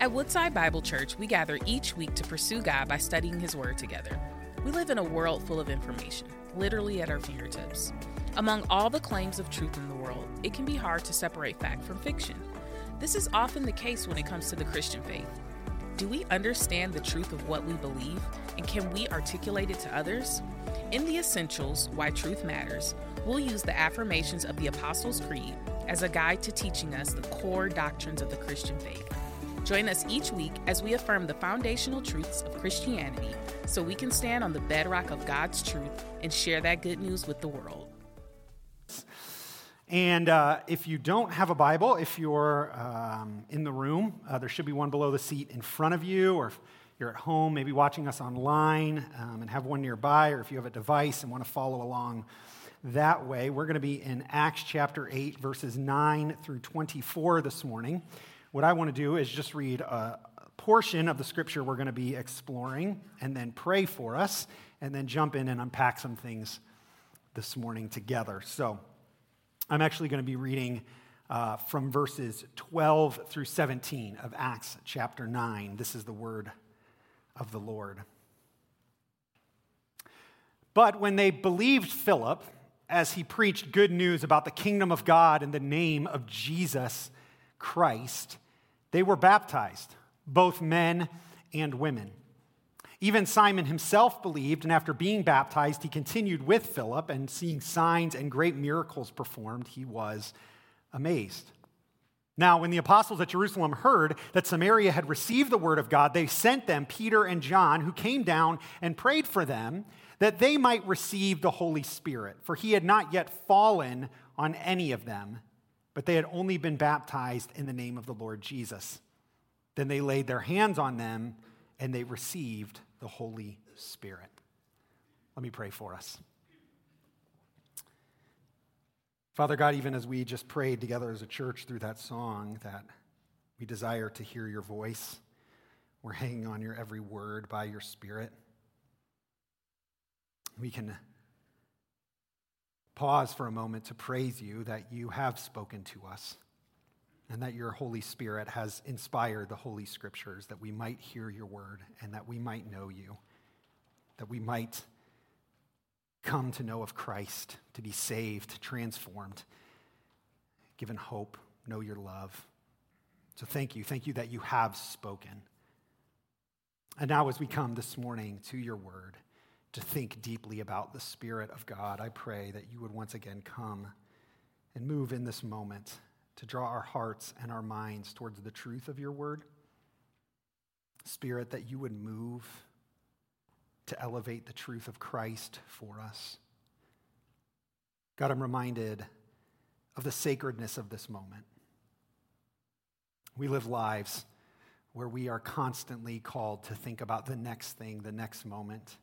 At Woodside Bible Church, we gather each week to pursue God by studying His Word together. We live in a world full of information, literally at our fingertips. Among all the claims of truth in the world, it can be hard to separate fact from fiction. This is often the case when it comes to the Christian faith. Do we understand the truth of what we believe, and can we articulate it to others? In the Essentials Why Truth Matters, we'll use the affirmations of the Apostles' Creed as a guide to teaching us the core doctrines of the Christian faith. Join us each week as we affirm the foundational truths of Christianity so we can stand on the bedrock of God's truth and share that good news with the world. And uh, if you don't have a Bible, if you're um, in the room, uh, there should be one below the seat in front of you, or if you're at home, maybe watching us online um, and have one nearby, or if you have a device and want to follow along that way, we're going to be in Acts chapter 8, verses 9 through 24 this morning. What I want to do is just read a portion of the scripture we're going to be exploring and then pray for us and then jump in and unpack some things this morning together. So I'm actually going to be reading uh, from verses 12 through 17 of Acts chapter 9. This is the word of the Lord. But when they believed Philip as he preached good news about the kingdom of God in the name of Jesus Christ, they were baptized, both men and women. Even Simon himself believed, and after being baptized, he continued with Philip, and seeing signs and great miracles performed, he was amazed. Now, when the apostles at Jerusalem heard that Samaria had received the word of God, they sent them Peter and John, who came down and prayed for them that they might receive the Holy Spirit, for he had not yet fallen on any of them but they had only been baptized in the name of the Lord Jesus. Then they laid their hands on them and they received the Holy Spirit. Let me pray for us. Father God, even as we just prayed together as a church through that song, that we desire to hear your voice, we're hanging on your every word by your Spirit. We can pause for a moment to praise you that you have spoken to us and that your Holy Spirit has inspired the Holy Scriptures that we might hear your word and that we might know you, that we might come to know of Christ, to be saved, transformed, given hope, know your love. So thank you. Thank you that you have spoken. And now, as we come this morning to your word, to think deeply about the Spirit of God, I pray that you would once again come and move in this moment to draw our hearts and our minds towards the truth of your word. Spirit, that you would move to elevate the truth of Christ for us. God, I'm reminded of the sacredness of this moment. We live lives where we are constantly called to think about the next thing, the next moment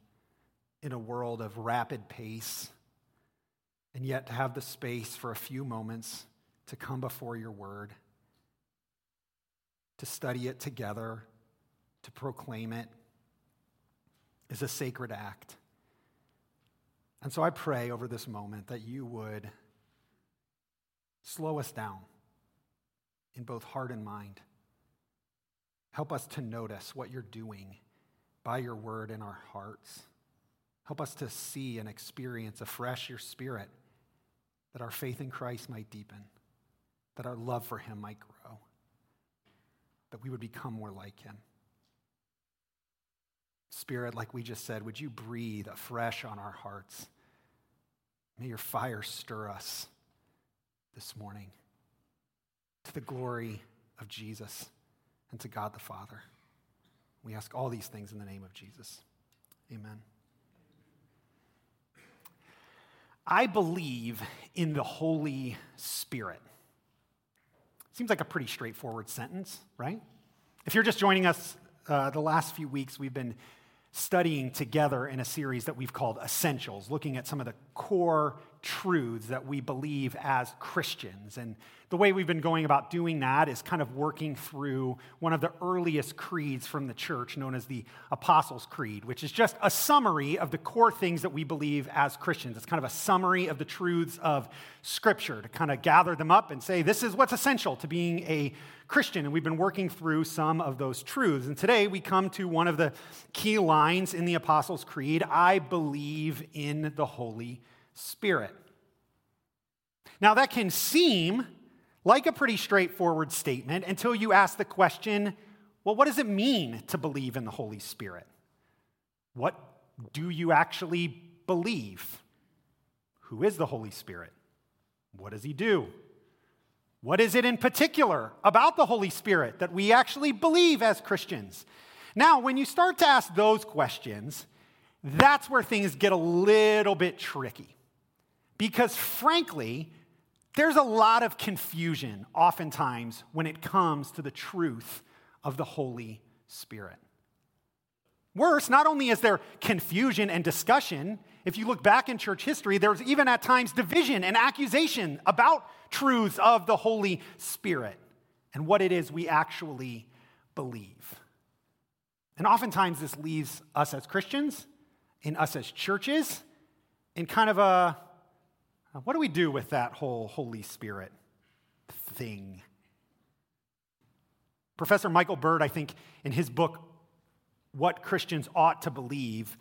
in a world of rapid pace, and yet to have the space for a few moments to come before your word, to study it together, to proclaim it, is a sacred act. And so I pray over this moment that you would slow us down in both heart and mind. Help us to notice what you're doing by your word in our hearts. Help us to see and experience afresh your spirit, that our faith in Christ might deepen, that our love for him might grow, that we would become more like him. Spirit, like we just said, would you breathe afresh on our hearts? May your fire stir us this morning to the glory of Jesus and to God the Father. We ask all these things in the name of Jesus. Amen. I believe in the Holy Spirit. Seems like a pretty straightforward sentence, right? If you're just joining us uh, the last few weeks, we've been studying together in a series that we've called Essentials, looking at some of the core truths that we believe as Christians. And the way we've been going about doing that is kind of working through one of the earliest creeds from the church, known as the Apostles' Creed, which is just a summary of the core things that we believe as Christians. It's kind of a summary of the truths of Scripture to kind of gather them up and say, this is what's essential to being a Christian. And we've been working through some of those truths. And today we come to one of the key lines in the Apostles' Creed I believe in the Holy Spirit. Now, that can seem like a pretty straightforward statement until you ask the question well, what does it mean to believe in the Holy Spirit? What do you actually believe? Who is the Holy Spirit? What does he do? What is it in particular about the Holy Spirit that we actually believe as Christians? Now, when you start to ask those questions, that's where things get a little bit tricky. Because frankly, there's a lot of confusion oftentimes when it comes to the truth of the Holy Spirit. Worse, not only is there confusion and discussion, if you look back in church history, there's even at times division and accusation about truths of the Holy Spirit and what it is we actually believe. And oftentimes this leaves us as Christians, in us as churches, in kind of a what do we do with that whole Holy Spirit thing? Professor Michael Bird, I think, in his book, What Christians Ought to Believe,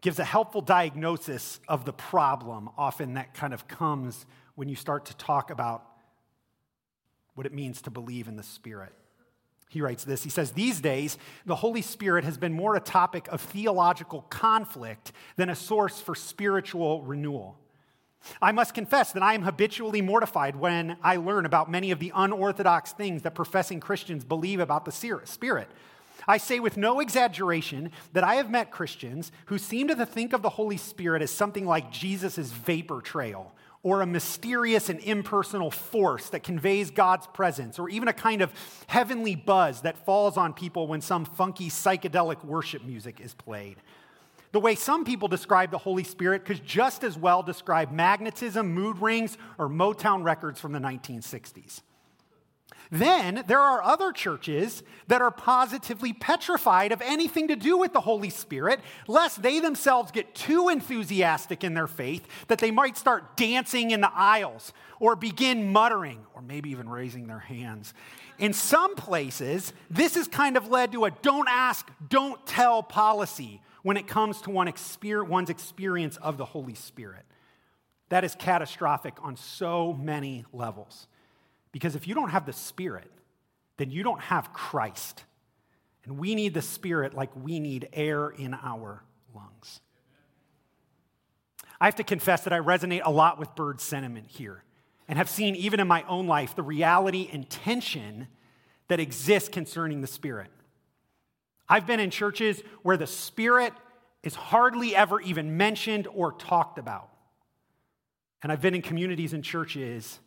gives a helpful diagnosis of the problem often that kind of comes when you start to talk about what it means to believe in the Spirit. He writes this He says, These days, the Holy Spirit has been more a topic of theological conflict than a source for spiritual renewal. I must confess that I am habitually mortified when I learn about many of the unorthodox things that professing Christians believe about the Spirit. I say with no exaggeration that I have met Christians who seem to think of the Holy Spirit as something like Jesus' vapor trail, or a mysterious and impersonal force that conveys God's presence, or even a kind of heavenly buzz that falls on people when some funky psychedelic worship music is played. The way some people describe the Holy Spirit could just as well describe magnetism, mood rings, or Motown records from the 1960s. Then there are other churches that are positively petrified of anything to do with the Holy Spirit, lest they themselves get too enthusiastic in their faith that they might start dancing in the aisles or begin muttering or maybe even raising their hands. In some places, this has kind of led to a don't ask, don't tell policy when it comes to one's experience of the Holy Spirit. That is catastrophic on so many levels. Because if you don't have the Spirit, then you don't have Christ. And we need the Spirit like we need air in our lungs. I have to confess that I resonate a lot with Bird's sentiment here and have seen, even in my own life, the reality and tension that exists concerning the Spirit. I've been in churches where the Spirit is hardly ever even mentioned or talked about. And I've been in communities and churches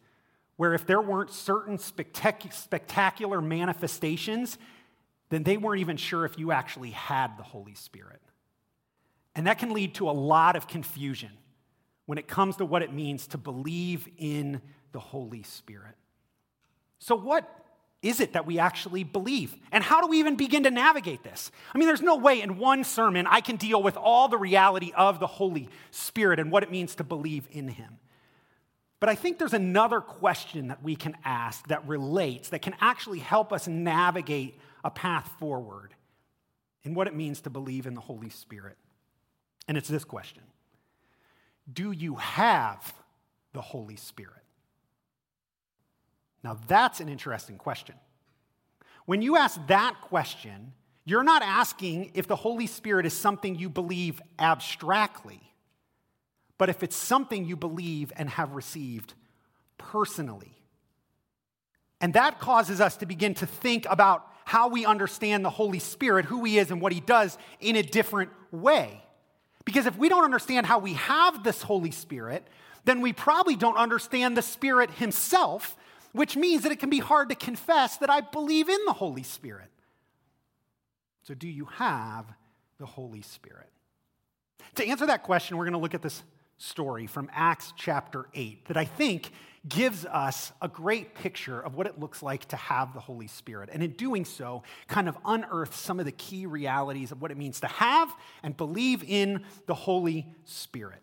where if there weren't certain spectac- spectacular manifestations, then they weren't even sure if you actually had the Holy Spirit. And that can lead to a lot of confusion when it comes to what it means to believe in the Holy Spirit. So, what is it that we actually believe? And how do we even begin to navigate this? I mean, there's no way in one sermon I can deal with all the reality of the Holy Spirit and what it means to believe in Him. But I think there's another question that we can ask that relates, that can actually help us navigate a path forward in what it means to believe in the Holy Spirit. And it's this question Do you have the Holy Spirit? Now, that's an interesting question. When you ask that question, you're not asking if the Holy Spirit is something you believe abstractly, but if it's something you believe and have received personally. And that causes us to begin to think about how we understand the Holy Spirit, who He is, and what He does in a different way. Because if we don't understand how we have this Holy Spirit, then we probably don't understand the Spirit Himself which means that it can be hard to confess that I believe in the Holy Spirit. So, do you have the Holy Spirit? To answer that question, we're going to look at this story from Acts chapter 8 that I think gives us a great picture of what it looks like to have the Holy Spirit. And in doing so, kind of unearth some of the key realities of what it means to have and believe in the Holy Spirit.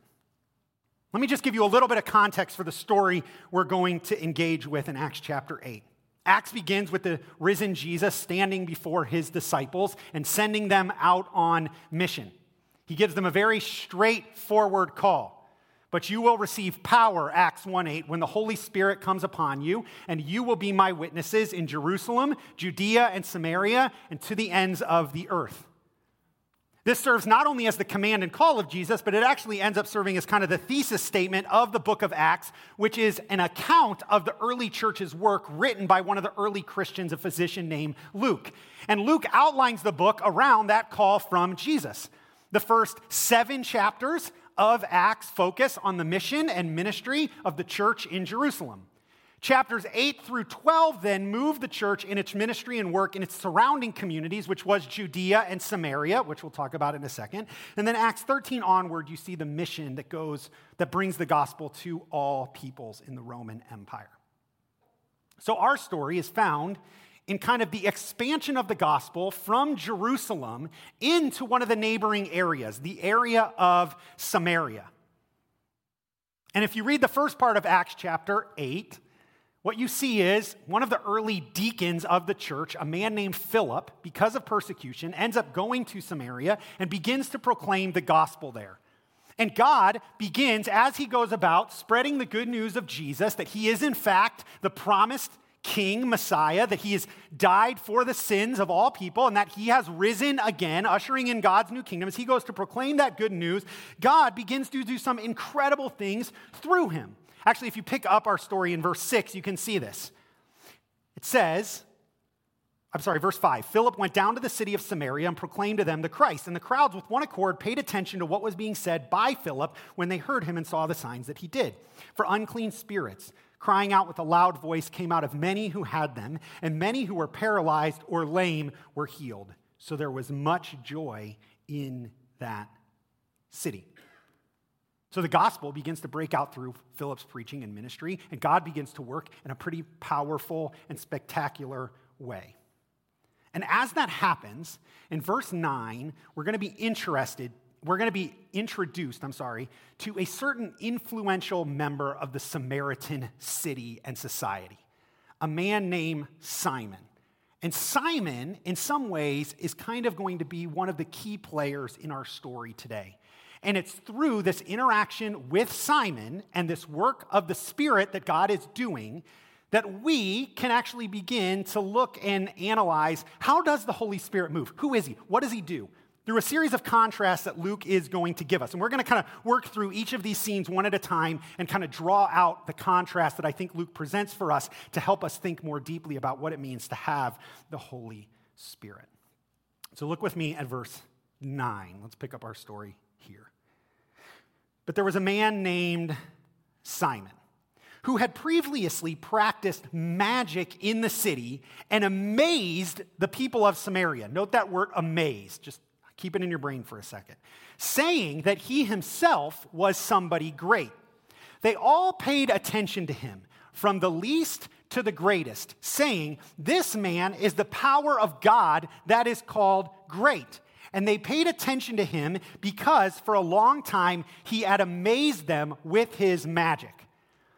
Let me just give you a little bit of context for the story we're going to engage with in Acts chapter 8. Acts begins with the risen Jesus standing before his disciples and sending them out on mission. He gives them a very straightforward call. But you will receive power, Acts 1 8, when the Holy Spirit comes upon you, and you will be my witnesses in Jerusalem, Judea, and Samaria, and to the ends of the earth. This serves not only as the command and call of Jesus, but it actually ends up serving as kind of the thesis statement of the book of Acts, which is an account of the early church's work written by one of the early Christians, a physician named Luke. And Luke outlines the book around that call from Jesus. The first seven chapters of Acts focus on the mission and ministry of the church in Jerusalem. Chapters 8 through 12 then move the church in its ministry and work in its surrounding communities, which was Judea and Samaria, which we'll talk about in a second. And then Acts 13 onward, you see the mission that goes, that brings the gospel to all peoples in the Roman Empire. So our story is found in kind of the expansion of the gospel from Jerusalem into one of the neighboring areas, the area of Samaria. And if you read the first part of Acts chapter 8, what you see is one of the early deacons of the church, a man named Philip, because of persecution, ends up going to Samaria and begins to proclaim the gospel there. And God begins, as he goes about, spreading the good news of Jesus, that he is in fact the promised king, Messiah, that he has died for the sins of all people, and that he has risen again, ushering in God's new kingdom. As he goes to proclaim that good news, God begins to do some incredible things through him. Actually, if you pick up our story in verse 6, you can see this. It says, I'm sorry, verse 5 Philip went down to the city of Samaria and proclaimed to them the Christ. And the crowds, with one accord, paid attention to what was being said by Philip when they heard him and saw the signs that he did. For unclean spirits, crying out with a loud voice, came out of many who had them, and many who were paralyzed or lame were healed. So there was much joy in that city. So the gospel begins to break out through Philip's preaching and ministry, and God begins to work in a pretty powerful and spectacular way. And as that happens, in verse 9, we're going to be interested, we're going to be introduced, I'm sorry, to a certain influential member of the Samaritan city and society, a man named Simon. And Simon, in some ways, is kind of going to be one of the key players in our story today. And it's through this interaction with Simon and this work of the Spirit that God is doing that we can actually begin to look and analyze how does the Holy Spirit move? Who is he? What does he do? Through a series of contrasts that Luke is going to give us. And we're going to kind of work through each of these scenes one at a time and kind of draw out the contrast that I think Luke presents for us to help us think more deeply about what it means to have the Holy Spirit. So look with me at verse 9. Let's pick up our story here. But there was a man named Simon who had previously practiced magic in the city and amazed the people of Samaria. Note that word amazed, just keep it in your brain for a second, saying that he himself was somebody great. They all paid attention to him, from the least to the greatest, saying, This man is the power of God that is called great. And they paid attention to him because for a long time he had amazed them with his magic.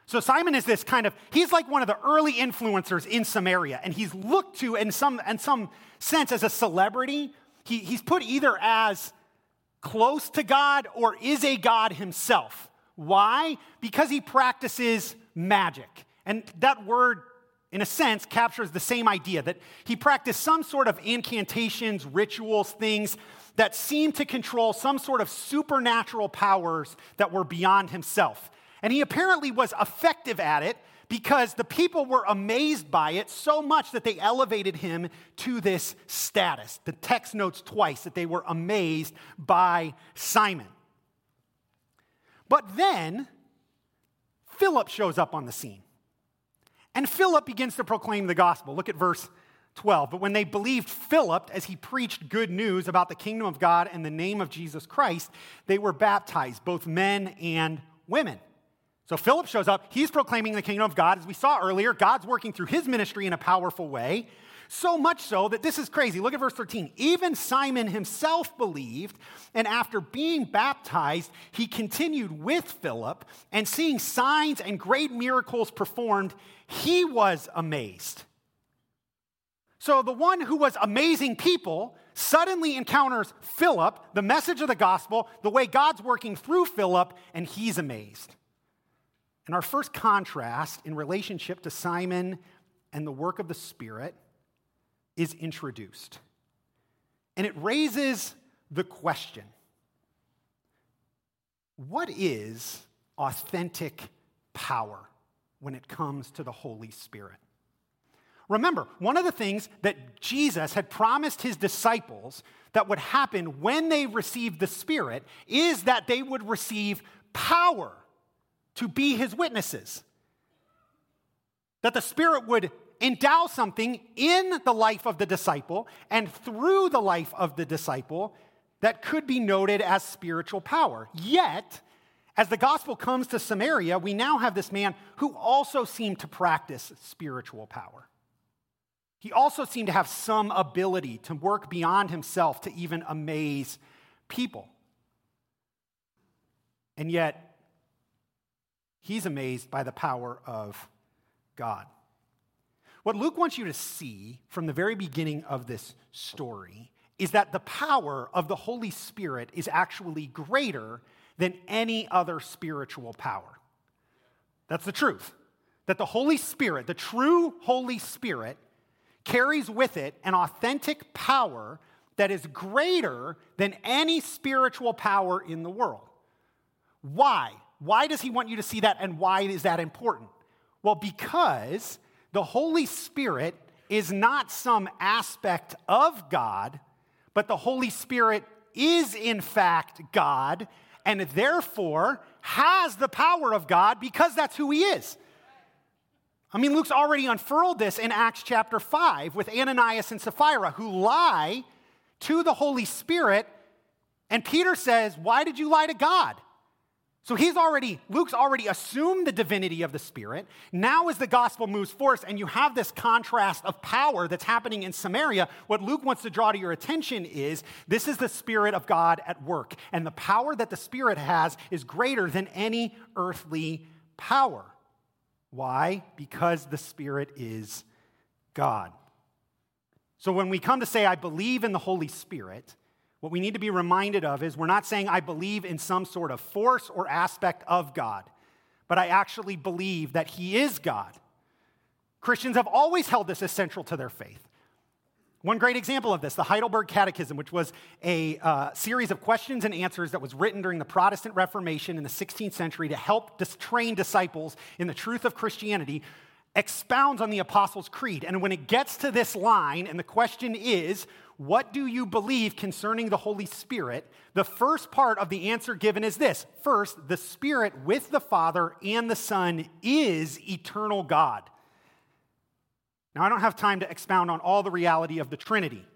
So Simon is this kind of, he's like one of the early influencers in Samaria, and he's looked to in some, in some sense as a celebrity. He, he's put either as close to God or is a God himself. Why? Because he practices magic. And that word in a sense, captures the same idea that he practiced some sort of incantations, rituals, things that seemed to control some sort of supernatural powers that were beyond himself. And he apparently was effective at it because the people were amazed by it so much that they elevated him to this status. The text notes twice that they were amazed by Simon. But then Philip shows up on the scene. And Philip begins to proclaim the gospel. Look at verse 12. But when they believed Philip as he preached good news about the kingdom of God and the name of Jesus Christ, they were baptized, both men and women. So Philip shows up. He's proclaiming the kingdom of God. As we saw earlier, God's working through his ministry in a powerful way. So much so that this is crazy. Look at verse 13. Even Simon himself believed, and after being baptized, he continued with Philip, and seeing signs and great miracles performed, he was amazed. So the one who was amazing people suddenly encounters Philip, the message of the gospel, the way God's working through Philip, and he's amazed. And our first contrast in relationship to Simon and the work of the Spirit is introduced. And it raises the question what is authentic power when it comes to the Holy Spirit? Remember, one of the things that Jesus had promised his disciples that would happen when they received the Spirit is that they would receive power to be his witnesses. That the Spirit would endow something in the life of the disciple and through the life of the disciple that could be noted as spiritual power. Yet, as the gospel comes to Samaria, we now have this man who also seemed to practice spiritual power. He also seemed to have some ability to work beyond himself to even amaze people. And yet, he's amazed by the power of God. What Luke wants you to see from the very beginning of this story is that the power of the Holy Spirit is actually greater than any other spiritual power. That's the truth. That the Holy Spirit, the true Holy Spirit, carries with it an authentic power that is greater than any spiritual power in the world. Why? Why does he want you to see that, and why is that important? Well, because the Holy Spirit is not some aspect of God, but the Holy Spirit is, in fact, God, and therefore has the power of God because that's who he is. I mean, Luke's already unfurled this in Acts chapter 5 with Ananias and Sapphira, who lie to the Holy Spirit. And Peter says, Why did you lie to God? So he's already, Luke's already assumed the divinity of the Spirit. Now, as the gospel moves forth and you have this contrast of power that's happening in Samaria, what Luke wants to draw to your attention is this is the Spirit of God at work. And the power that the Spirit has is greater than any earthly power. Why? Because the Spirit is God. So when we come to say, I believe in the Holy Spirit, what we need to be reminded of is we're not saying I believe in some sort of force or aspect of God, but I actually believe that He is God. Christians have always held this as central to their faith. One great example of this, the Heidelberg Catechism, which was a uh, series of questions and answers that was written during the Protestant Reformation in the 16th century to help dis- train disciples in the truth of Christianity, expounds on the Apostles' Creed. And when it gets to this line, and the question is, what do you believe concerning the Holy Spirit? The first part of the answer given is this First, the Spirit with the Father and the Son is eternal God. Now, I don't have time to expound on all the reality of the Trinity,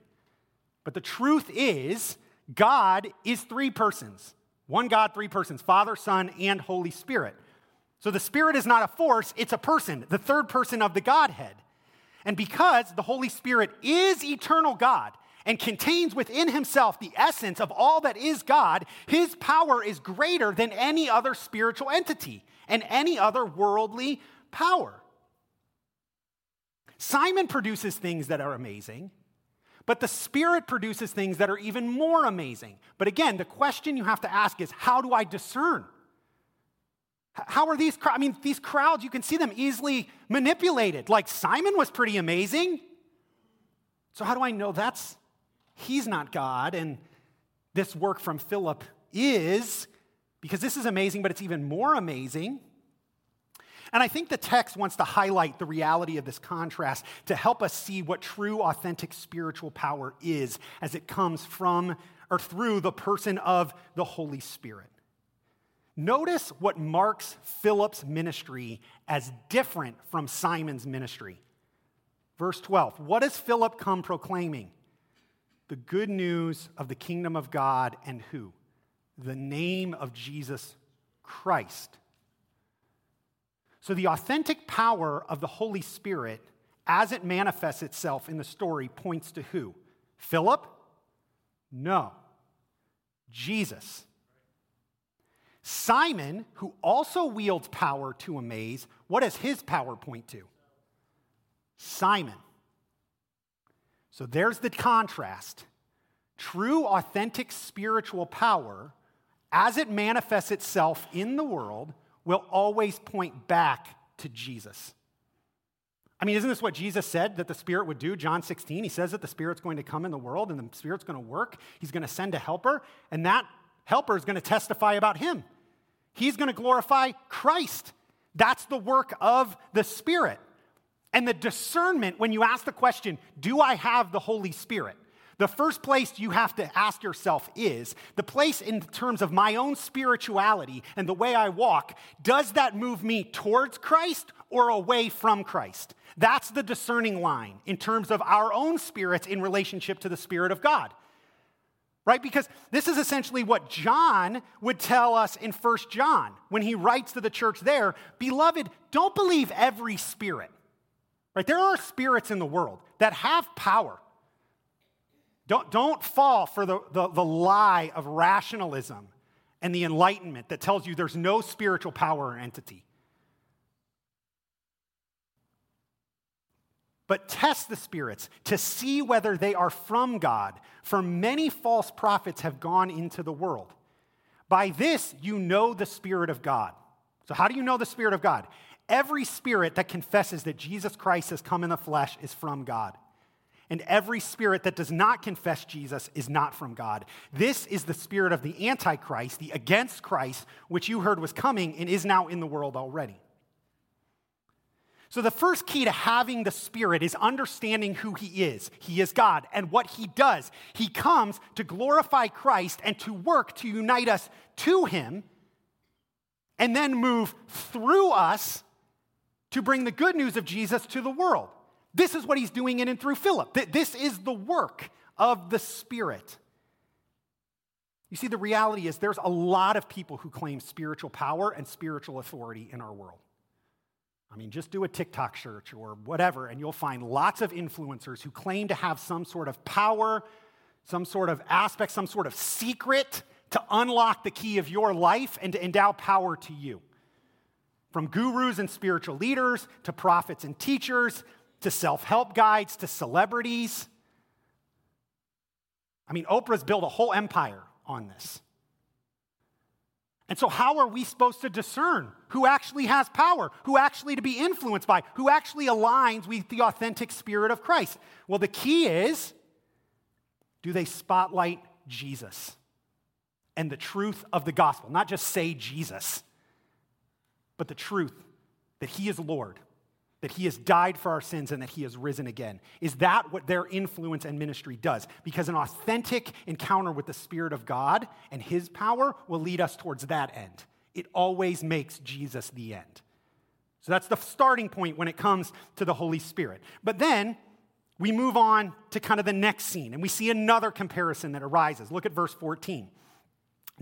but the truth is, God is three persons one God, three persons Father, Son, and Holy Spirit. So the Spirit is not a force, it's a person, the third person of the Godhead. And because the Holy Spirit is eternal God, and contains within himself the essence of all that is God, his power is greater than any other spiritual entity and any other worldly power. Simon produces things that are amazing, but the Spirit produces things that are even more amazing. But again, the question you have to ask is how do I discern? How are these, I mean, these crowds, you can see them easily manipulated. Like Simon was pretty amazing. So, how do I know that's he's not God, and this work from Philip is, because this is amazing, but it's even more amazing. And I think the text wants to highlight the reality of this contrast to help us see what true, authentic spiritual power is as it comes from or through the person of the Holy Spirit. Notice what marks Philip's ministry as different from Simon's ministry. Verse 12 What does Philip come proclaiming? The good news of the kingdom of God and who? The name of Jesus Christ. So, the authentic power of the Holy Spirit, as it manifests itself in the story, points to who? Philip? No. Jesus. Simon, who also wields power to amaze, what does his power point to? Simon. So there's the contrast. True, authentic spiritual power, as it manifests itself in the world, will always point back to Jesus. I mean, isn't this what Jesus said that the Spirit would do? John 16, he says that the Spirit's going to come in the world and the Spirit's going to work. He's going to send a helper, and that helper is going to testify about him. He's going to glorify Christ. That's the work of the Spirit. And the discernment, when you ask the question, Do I have the Holy Spirit? The first place you have to ask yourself is the place in terms of my own spirituality and the way I walk, does that move me towards Christ or away from Christ? That's the discerning line in terms of our own spirits in relationship to the Spirit of God. Right? Because this is essentially what John would tell us in First John when he writes to the church there Beloved, don't believe every spirit. Right? There are spirits in the world that have power. Don't, don't fall for the, the, the lie of rationalism and the enlightenment that tells you there's no spiritual power or entity. But test the spirits to see whether they are from God, for many false prophets have gone into the world. By this you know the Spirit of God. So, how do you know the Spirit of God? Every spirit that confesses that Jesus Christ has come in the flesh is from God. And every spirit that does not confess Jesus is not from God. This is the spirit of the Antichrist, the against Christ, which you heard was coming and is now in the world already. So, the first key to having the Spirit is understanding who He is. He is God and what He does. He comes to glorify Christ and to work to unite us to Him and then move through us to bring the good news of Jesus to the world. This is what he's doing in and through Philip. This is the work of the Spirit. You see, the reality is there's a lot of people who claim spiritual power and spiritual authority in our world. I mean, just do a TikTok search or whatever, and you'll find lots of influencers who claim to have some sort of power, some sort of aspect, some sort of secret to unlock the key of your life and to endow power to you. From gurus and spiritual leaders to prophets and teachers to self help guides to celebrities. I mean, Oprah's built a whole empire on this. And so, how are we supposed to discern who actually has power, who actually to be influenced by, who actually aligns with the authentic spirit of Christ? Well, the key is do they spotlight Jesus and the truth of the gospel? Not just say Jesus, but the truth that He is Lord, that He has died for our sins, and that He has risen again. Is that what their influence and ministry does? Because an authentic encounter with the Spirit of God and His power will lead us towards that end. It always makes Jesus the end. So that's the starting point when it comes to the Holy Spirit. But then we move on to kind of the next scene, and we see another comparison that arises. Look at verse 14.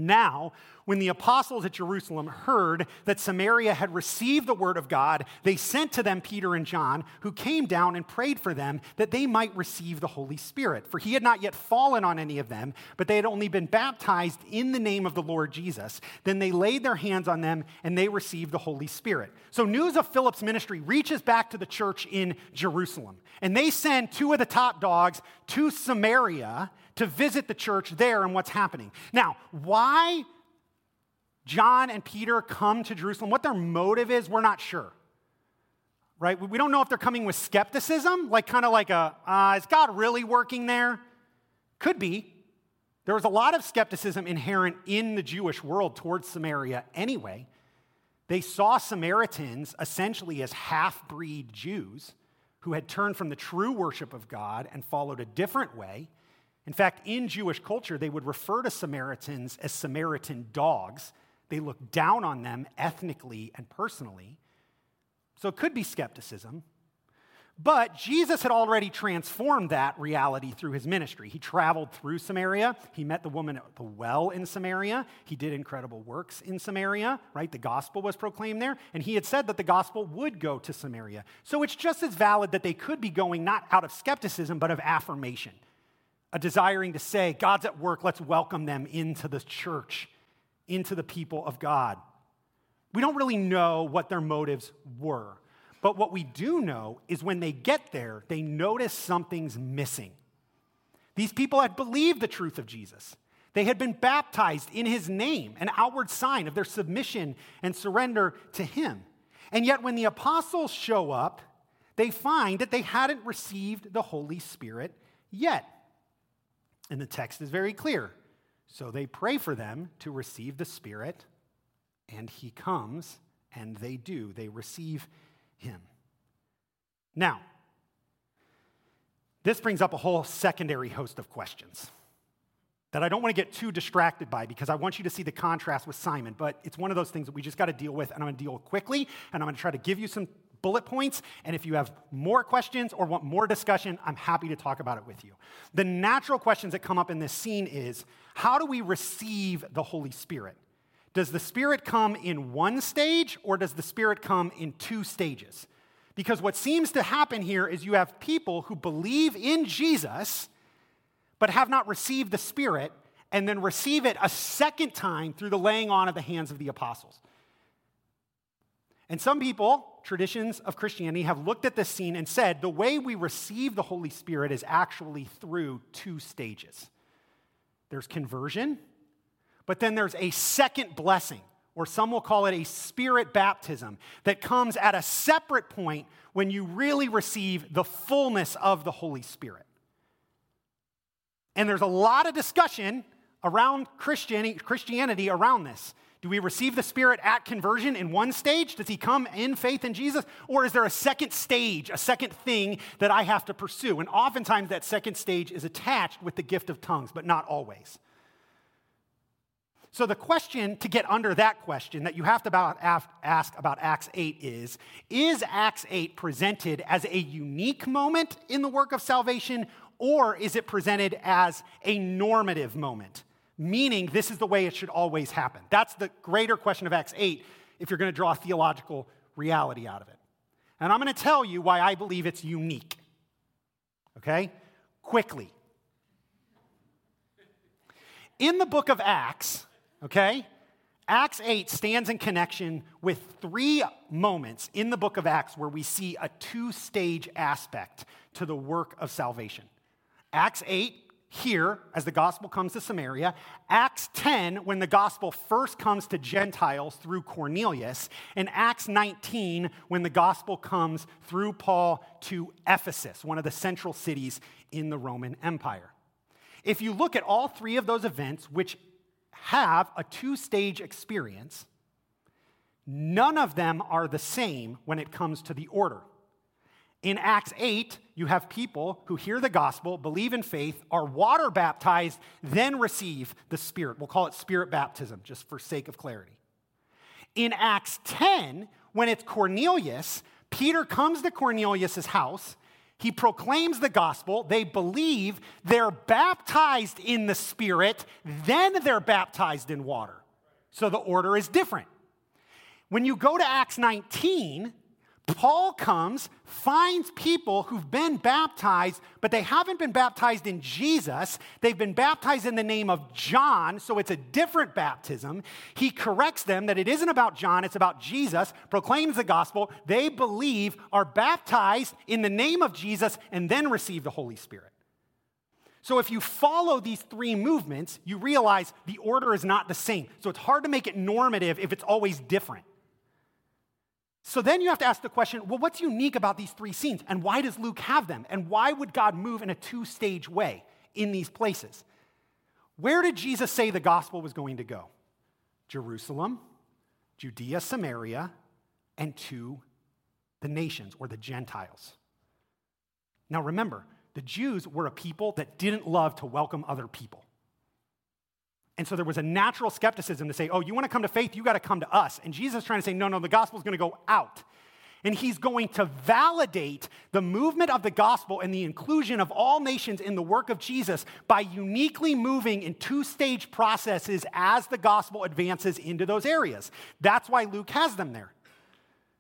Now, when the apostles at Jerusalem heard that Samaria had received the word of God, they sent to them Peter and John, who came down and prayed for them that they might receive the Holy Spirit. For he had not yet fallen on any of them, but they had only been baptized in the name of the Lord Jesus. Then they laid their hands on them and they received the Holy Spirit. So, news of Philip's ministry reaches back to the church in Jerusalem. And they send two of the top dogs to Samaria to visit the church there and what's happening. Now, why John and Peter come to Jerusalem, what their motive is, we're not sure. Right? We don't know if they're coming with skepticism, like kind of like a, uh, is God really working there? Could be. There was a lot of skepticism inherent in the Jewish world towards Samaria anyway. They saw Samaritans essentially as half breed Jews who had turned from the true worship of God and followed a different way. In fact, in Jewish culture, they would refer to Samaritans as Samaritan dogs. They looked down on them ethnically and personally. So it could be skepticism. But Jesus had already transformed that reality through his ministry. He traveled through Samaria. He met the woman at the well in Samaria. He did incredible works in Samaria, right? The gospel was proclaimed there. And he had said that the gospel would go to Samaria. So it's just as valid that they could be going not out of skepticism, but of affirmation, a desiring to say, God's at work, let's welcome them into the church, into the people of God. We don't really know what their motives were. But what we do know is when they get there, they notice something's missing. These people had believed the truth of Jesus. They had been baptized in his name, an outward sign of their submission and surrender to him. And yet, when the apostles show up, they find that they hadn't received the Holy Spirit yet. And the text is very clear. So they pray for them to receive the Spirit, and he comes, and they do. They receive him. Now, this brings up a whole secondary host of questions that I don't want to get too distracted by because I want you to see the contrast with Simon, but it's one of those things that we just got to deal with, and I'm going to deal quickly, and I'm going to try to give you some bullet points. And if you have more questions or want more discussion, I'm happy to talk about it with you. The natural questions that come up in this scene is how do we receive the Holy Spirit? Does the Spirit come in one stage or does the Spirit come in two stages? Because what seems to happen here is you have people who believe in Jesus but have not received the Spirit and then receive it a second time through the laying on of the hands of the apostles. And some people, traditions of Christianity, have looked at this scene and said the way we receive the Holy Spirit is actually through two stages there's conversion but then there's a second blessing, or some will call it a spirit baptism, that comes at a separate point when you really receive the fullness of the Holy Spirit. And there's a lot of discussion around Christianity, around this. Do we receive the Spirit at conversion in one stage? Does He come in faith in Jesus? Or is there a second stage, a second thing that I have to pursue? And oftentimes that second stage is attached with the gift of tongues, but not always. So, the question to get under that question that you have to about, ask about Acts 8 is Is Acts 8 presented as a unique moment in the work of salvation, or is it presented as a normative moment? Meaning, this is the way it should always happen. That's the greater question of Acts 8 if you're going to draw theological reality out of it. And I'm going to tell you why I believe it's unique. Okay? Quickly. In the book of Acts, okay? Acts 8 stands in connection with three moments in the book of Acts where we see a two stage aspect to the work of salvation. Acts 8, here, as the gospel comes to Samaria. Acts 10, when the gospel first comes to Gentiles through Cornelius. And Acts 19, when the gospel comes through Paul to Ephesus, one of the central cities in the Roman Empire. If you look at all three of those events, which have a two stage experience, none of them are the same when it comes to the order. In Acts 8, you have people who hear the gospel, believe in faith, are water baptized, then receive the Spirit. We'll call it Spirit baptism, just for sake of clarity. In Acts 10, when it's Cornelius, Peter comes to Cornelius' house he proclaims the gospel. They believe. They're baptized in the Spirit. Then they're baptized in water. So the order is different. When you go to Acts 19, Paul comes, finds people who've been baptized, but they haven't been baptized in Jesus. They've been baptized in the name of John, so it's a different baptism. He corrects them that it isn't about John, it's about Jesus, proclaims the gospel. They believe, are baptized in the name of Jesus, and then receive the Holy Spirit. So if you follow these three movements, you realize the order is not the same. So it's hard to make it normative if it's always different. So then you have to ask the question well, what's unique about these three scenes? And why does Luke have them? And why would God move in a two stage way in these places? Where did Jesus say the gospel was going to go? Jerusalem, Judea, Samaria, and to the nations or the Gentiles. Now remember, the Jews were a people that didn't love to welcome other people. And so there was a natural skepticism to say, oh, you want to come to faith? You got to come to us. And Jesus is trying to say, no, no, the gospel is going to go out. And he's going to validate the movement of the gospel and the inclusion of all nations in the work of Jesus by uniquely moving in two stage processes as the gospel advances into those areas. That's why Luke has them there.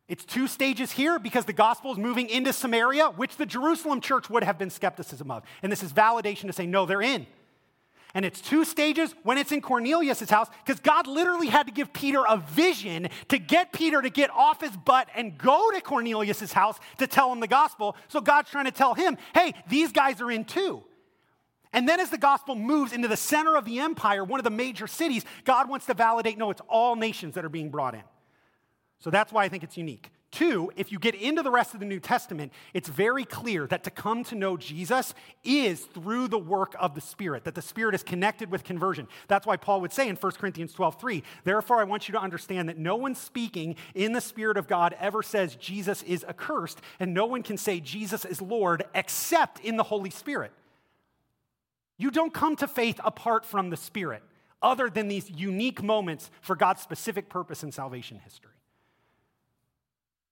It's two stages here because the gospel is moving into Samaria, which the Jerusalem church would have been skepticism of. And this is validation to say, no, they're in. And it's two stages when it's in Cornelius' house, because God literally had to give Peter a vision to get Peter to get off his butt and go to Cornelius' house to tell him the gospel. So God's trying to tell him, hey, these guys are in too. And then as the gospel moves into the center of the empire, one of the major cities, God wants to validate no, it's all nations that are being brought in. So that's why I think it's unique. Two, if you get into the rest of the New Testament, it's very clear that to come to know Jesus is through the work of the Spirit, that the Spirit is connected with conversion. That's why Paul would say in 1 Corinthians 12, 3, therefore I want you to understand that no one speaking in the Spirit of God ever says Jesus is accursed, and no one can say Jesus is Lord except in the Holy Spirit. You don't come to faith apart from the Spirit, other than these unique moments for God's specific purpose in salvation history.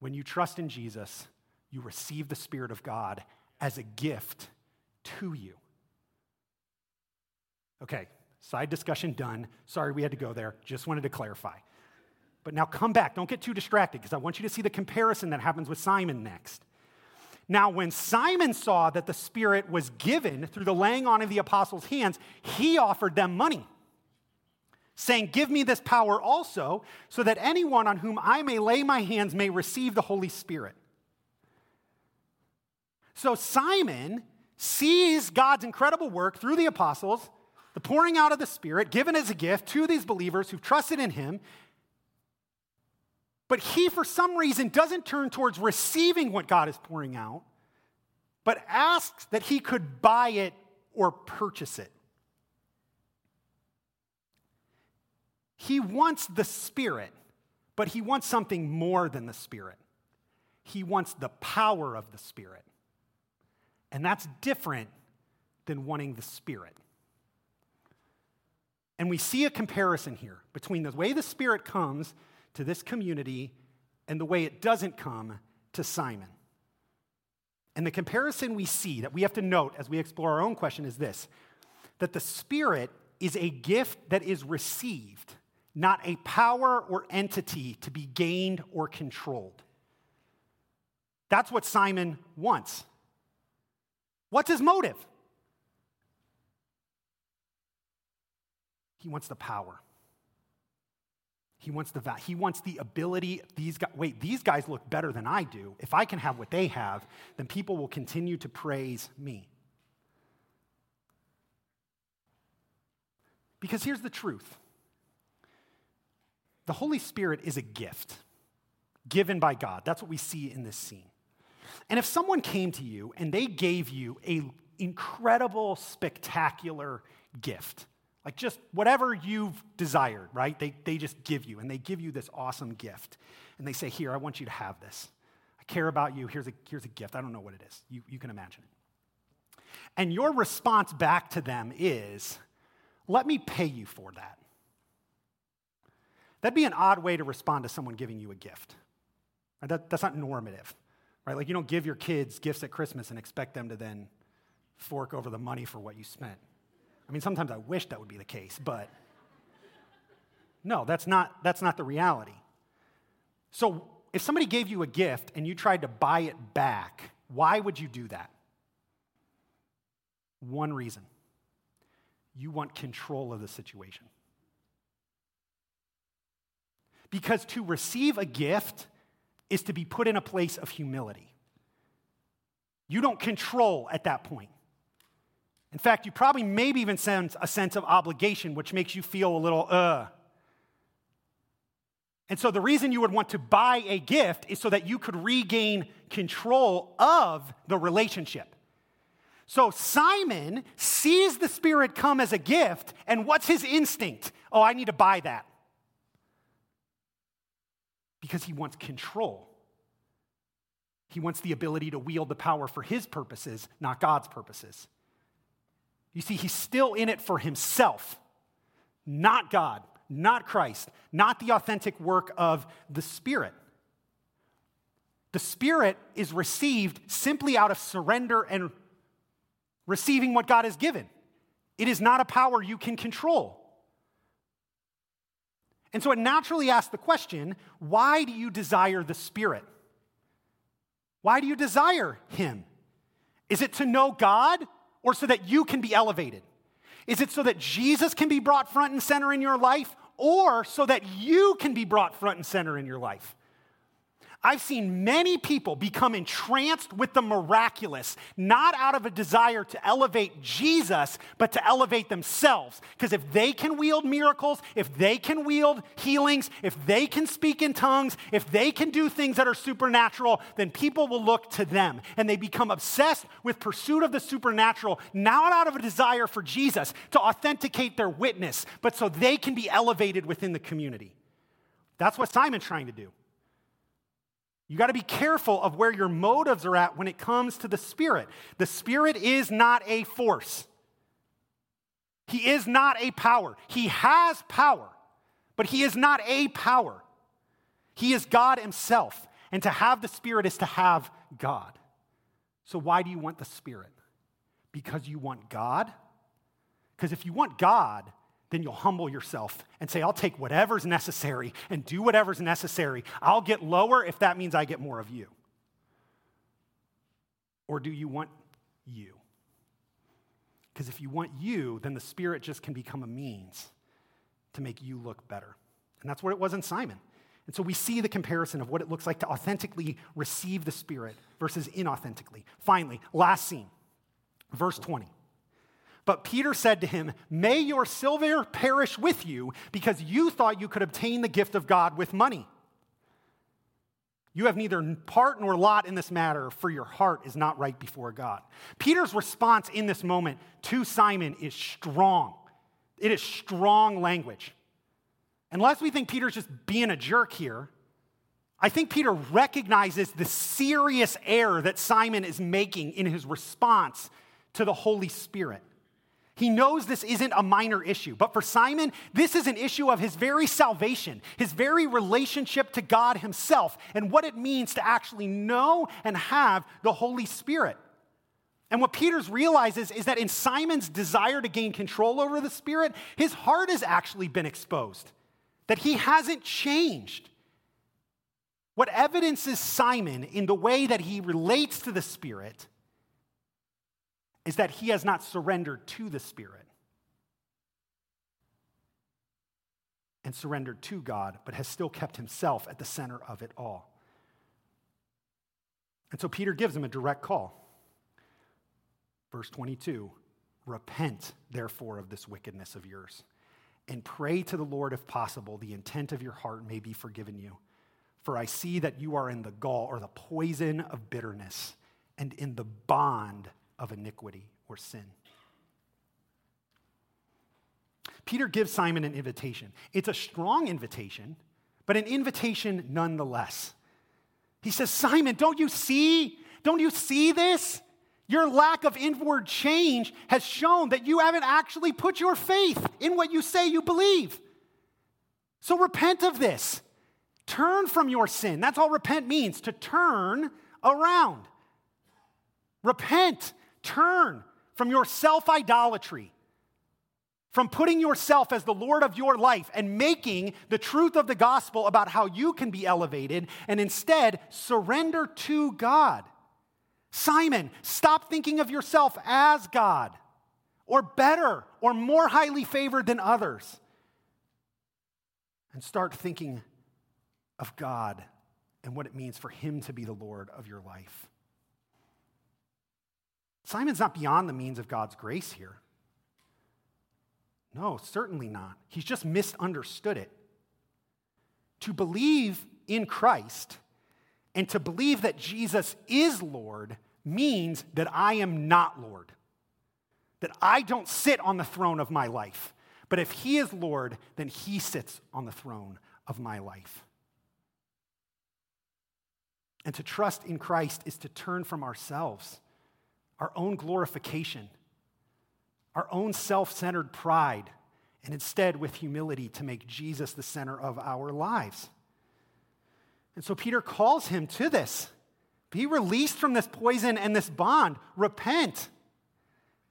When you trust in Jesus, you receive the Spirit of God as a gift to you. Okay, side discussion done. Sorry we had to go there. Just wanted to clarify. But now come back. Don't get too distracted because I want you to see the comparison that happens with Simon next. Now, when Simon saw that the Spirit was given through the laying on of the apostles' hands, he offered them money saying, Give me this power also, so that anyone on whom I may lay my hands may receive the Holy Spirit. So Simon sees God's incredible work through the apostles, the pouring out of the Spirit given as a gift to these believers who've trusted in him. But he, for some reason, doesn't turn towards receiving what God is pouring out, but asks that he could buy it or purchase it. He wants the Spirit, but he wants something more than the Spirit. He wants the power of the Spirit. And that's different than wanting the Spirit. And we see a comparison here between the way the Spirit comes to this community and the way it doesn't come to Simon. And the comparison we see that we have to note as we explore our own question is this that the Spirit is a gift that is received not a power or entity to be gained or controlled. That's what Simon wants. What's his motive? He wants the power. He wants the he wants the ability. These guys, wait, these guys look better than I do. If I can have what they have, then people will continue to praise me. Because here's the truth. The Holy Spirit is a gift given by God. That's what we see in this scene. And if someone came to you and they gave you an incredible, spectacular gift, like just whatever you've desired, right? They, they just give you, and they give you this awesome gift. And they say, Here, I want you to have this. I care about you. Here's a, here's a gift. I don't know what it is. You, you can imagine it. And your response back to them is, Let me pay you for that. That'd be an odd way to respond to someone giving you a gift. Right? That, that's not normative, right? Like you don't give your kids gifts at Christmas and expect them to then fork over the money for what you spent. I mean, sometimes I wish that would be the case, but no, that's not, that's not the reality. So if somebody gave you a gift and you tried to buy it back, why would you do that? One reason you want control of the situation. Because to receive a gift is to be put in a place of humility. You don't control at that point. In fact, you probably maybe even sense a sense of obligation, which makes you feel a little, uh. And so the reason you would want to buy a gift is so that you could regain control of the relationship. So Simon sees the Spirit come as a gift, and what's his instinct? Oh, I need to buy that because he wants control. He wants the ability to wield the power for his purposes, not God's purposes. You see, he's still in it for himself, not God, not Christ, not the authentic work of the Spirit. The Spirit is received simply out of surrender and receiving what God has given. It is not a power you can control. And so it naturally asks the question why do you desire the Spirit? Why do you desire Him? Is it to know God or so that you can be elevated? Is it so that Jesus can be brought front and center in your life or so that you can be brought front and center in your life? I've seen many people become entranced with the miraculous, not out of a desire to elevate Jesus, but to elevate themselves. Because if they can wield miracles, if they can wield healings, if they can speak in tongues, if they can do things that are supernatural, then people will look to them. And they become obsessed with pursuit of the supernatural, not out of a desire for Jesus to authenticate their witness, but so they can be elevated within the community. That's what Simon's trying to do. You got to be careful of where your motives are at when it comes to the Spirit. The Spirit is not a force, He is not a power. He has power, but He is not a power. He is God Himself. And to have the Spirit is to have God. So, why do you want the Spirit? Because you want God? Because if you want God, then you'll humble yourself and say, I'll take whatever's necessary and do whatever's necessary. I'll get lower if that means I get more of you. Or do you want you? Because if you want you, then the Spirit just can become a means to make you look better. And that's what it was in Simon. And so we see the comparison of what it looks like to authentically receive the Spirit versus inauthentically. Finally, last scene, verse 20. But Peter said to him, May your silver perish with you, because you thought you could obtain the gift of God with money. You have neither part nor lot in this matter, for your heart is not right before God. Peter's response in this moment to Simon is strong. It is strong language. Unless we think Peter's just being a jerk here, I think Peter recognizes the serious error that Simon is making in his response to the Holy Spirit. He knows this isn't a minor issue. But for Simon, this is an issue of his very salvation, his very relationship to God himself, and what it means to actually know and have the Holy Spirit. And what Peter's realizes is that in Simon's desire to gain control over the Spirit, his heart has actually been exposed, that he hasn't changed. What evidences Simon in the way that he relates to the Spirit is that he has not surrendered to the Spirit and surrendered to God, but has still kept himself at the center of it all. And so Peter gives him a direct call. Verse 22 Repent, therefore, of this wickedness of yours, and pray to the Lord if possible, the intent of your heart may be forgiven you. For I see that you are in the gall or the poison of bitterness and in the bond of iniquity or sin. Peter gives Simon an invitation. It's a strong invitation, but an invitation nonetheless. He says, Simon, don't you see? Don't you see this? Your lack of inward change has shown that you haven't actually put your faith in what you say you believe. So repent of this. Turn from your sin. That's all repent means to turn around. Repent Turn from your self idolatry, from putting yourself as the Lord of your life and making the truth of the gospel about how you can be elevated, and instead surrender to God. Simon, stop thinking of yourself as God or better or more highly favored than others. And start thinking of God and what it means for Him to be the Lord of your life. Simon's not beyond the means of God's grace here. No, certainly not. He's just misunderstood it. To believe in Christ and to believe that Jesus is Lord means that I am not Lord, that I don't sit on the throne of my life. But if He is Lord, then He sits on the throne of my life. And to trust in Christ is to turn from ourselves our own glorification, our own self centered pride, and instead with humility to make Jesus the center of our lives. And so Peter calls him to this. Be released from this poison and this bond. Repent.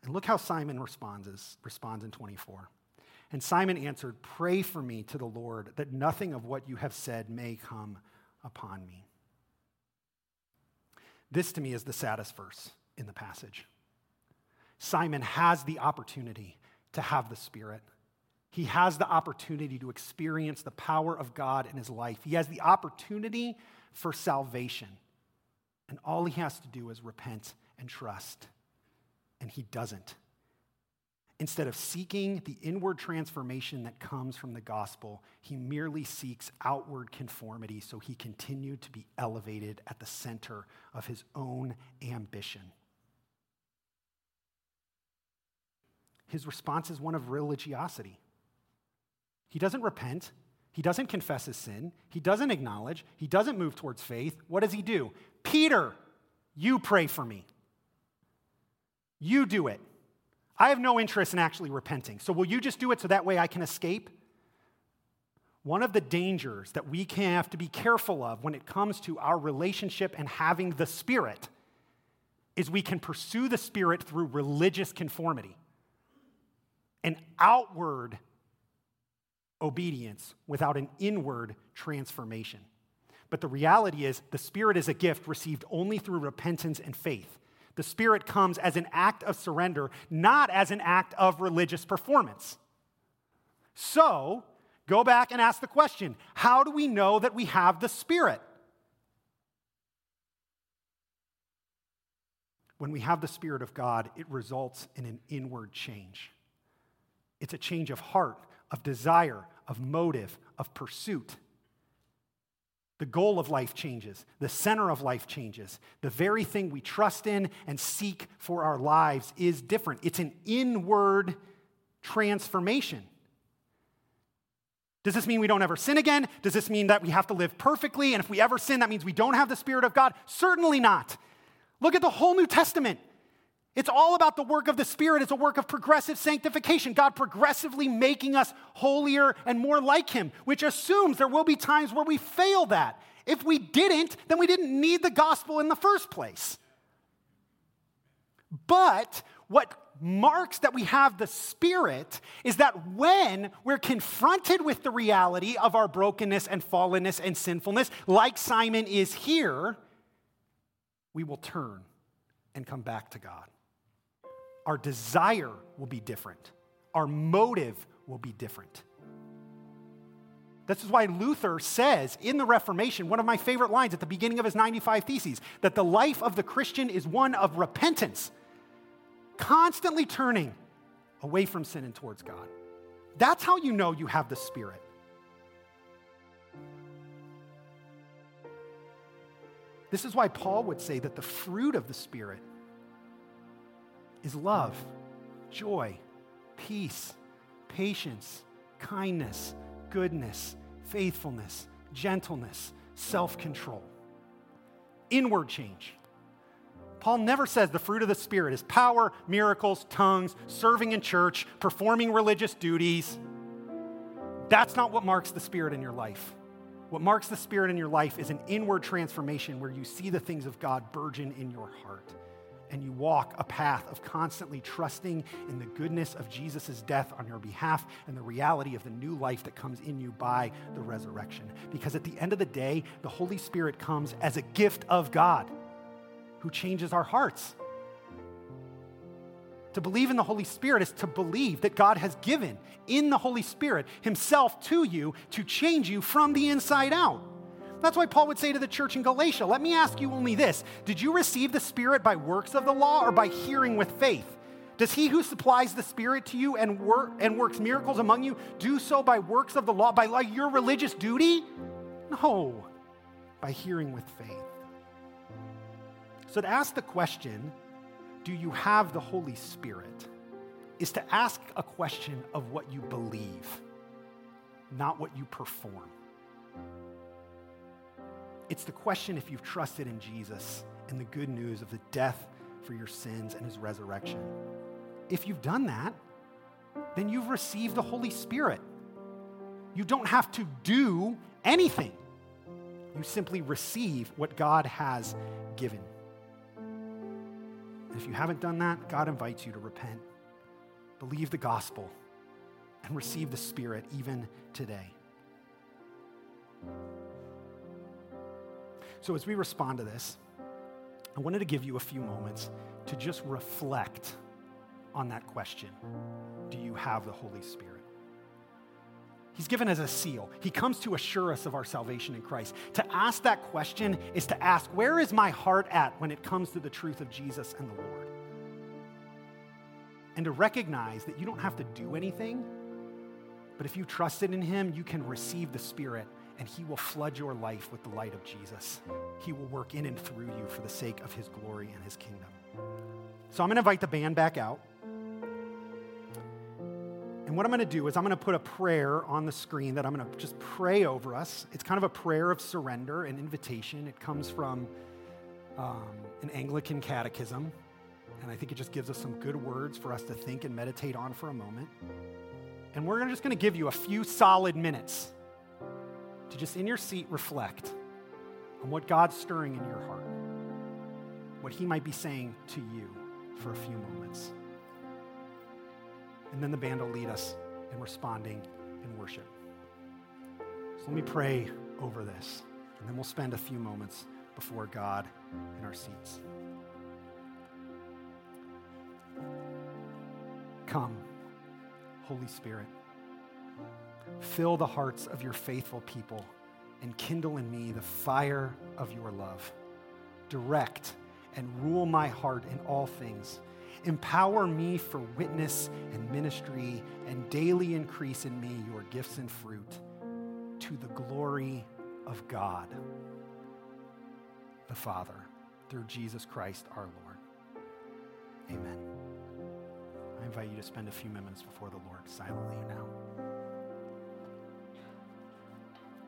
And look how Simon responds, responds in 24. And Simon answered, Pray for me to the Lord that nothing of what you have said may come upon me. This to me is the saddest verse in the passage. Simon has the opportunity to have the Spirit. He has the opportunity to experience the power of God in his life. He has the opportunity for salvation. And all he has to do is repent and trust. And he doesn't. Instead of seeking the inward transformation that comes from the gospel, he merely seeks outward conformity so he continued to be elevated at the center of his own ambition. His response is one of religiosity. He doesn't repent. He doesn't confess his sin. He doesn't acknowledge. He doesn't move towards faith. What does he do? Peter, you pray for me. You do it. I have no interest in actually repenting. So will you just do it so that way I can escape? One of the dangers that we can have to be careful of when it comes to our relationship and having the Spirit is we can pursue the Spirit through religious conformity, an outward obedience without an inward transformation. But the reality is, the Spirit is a gift received only through repentance and faith. The Spirit comes as an act of surrender, not as an act of religious performance. So, go back and ask the question how do we know that we have the Spirit? When we have the Spirit of God, it results in an inward change. It's a change of heart, of desire, of motive, of pursuit. The goal of life changes. The center of life changes. The very thing we trust in and seek for our lives is different. It's an inward transformation. Does this mean we don't ever sin again? Does this mean that we have to live perfectly? And if we ever sin, that means we don't have the Spirit of God? Certainly not. Look at the whole New Testament. It's all about the work of the Spirit. It's a work of progressive sanctification, God progressively making us holier and more like Him, which assumes there will be times where we fail that. If we didn't, then we didn't need the gospel in the first place. But what marks that we have the Spirit is that when we're confronted with the reality of our brokenness and fallenness and sinfulness, like Simon is here, we will turn and come back to God our desire will be different, our motive will be different. This is why Luther says in the Reformation, one of my favorite lines at the beginning of his 95 Theses, that the life of the Christian is one of repentance, constantly turning away from sin and towards God. That's how you know you have the Spirit. This is why Paul would say that the fruit of the Spirit is love, joy, peace, patience, kindness, goodness, faithfulness, gentleness, self control. Inward change. Paul never says the fruit of the Spirit is power, miracles, tongues, serving in church, performing religious duties. That's not what marks the Spirit in your life. What marks the Spirit in your life is an inward transformation where you see the things of God burgeon in your heart and you walk a path of constantly trusting in the goodness of Jesus' death on your behalf and the reality of the new life that comes in you by the resurrection. Because at the end of the day, the Holy Spirit comes as a gift of God who changes our hearts. To believe in the Holy Spirit is to believe that God has given in the Holy Spirit Himself to you to change you from the inside out. That's why Paul would say to the church in Galatia, Let me ask you only this Did you receive the Spirit by works of the law or by hearing with faith? Does he who supplies the Spirit to you and, and works miracles among you do so by works of the law, by like your religious duty? No, by hearing with faith. So to ask the question, do you have the Holy Spirit, is to ask a question of what you believe, not what you perform. It's the question if you've trusted in Jesus and the good news of the death for your sins and his resurrection. If you've done that, then you've received the Holy Spirit. You don't have to do anything. You simply receive what God has given. And if you haven't done that, God invites you to repent, believe the gospel, and receive the Spirit even today. So, as we respond to this, I wanted to give you a few moments to just reflect on that question Do you have the Holy Spirit? He's given as a seal. He comes to assure us of our salvation in Christ. To ask that question is to ask, Where is my heart at when it comes to the truth of Jesus and the Lord? And to recognize that you don't have to do anything, but if you trusted in Him, you can receive the Spirit and He will flood your life with the light of Jesus. He will work in and through you for the sake of His glory and His kingdom. So I'm going to invite the band back out. And what I'm going to do is I'm going to put a prayer on the screen that I'm going to just pray over us. It's kind of a prayer of surrender and invitation. It comes from um, an Anglican catechism. And I think it just gives us some good words for us to think and meditate on for a moment. And we're just going to give you a few solid minutes to just in your seat reflect on what God's stirring in your heart, what He might be saying to you for a few moments. And then the band will lead us in responding in worship. So let me pray over this, and then we'll spend a few moments before God in our seats. Come, Holy Spirit. Fill the hearts of your faithful people and kindle in me the fire of your love. Direct and rule my heart in all things Empower me for witness and ministry, and daily increase in me your gifts and fruit to the glory of God the Father, through Jesus Christ our Lord. Amen. I invite you to spend a few minutes before the Lord silently now.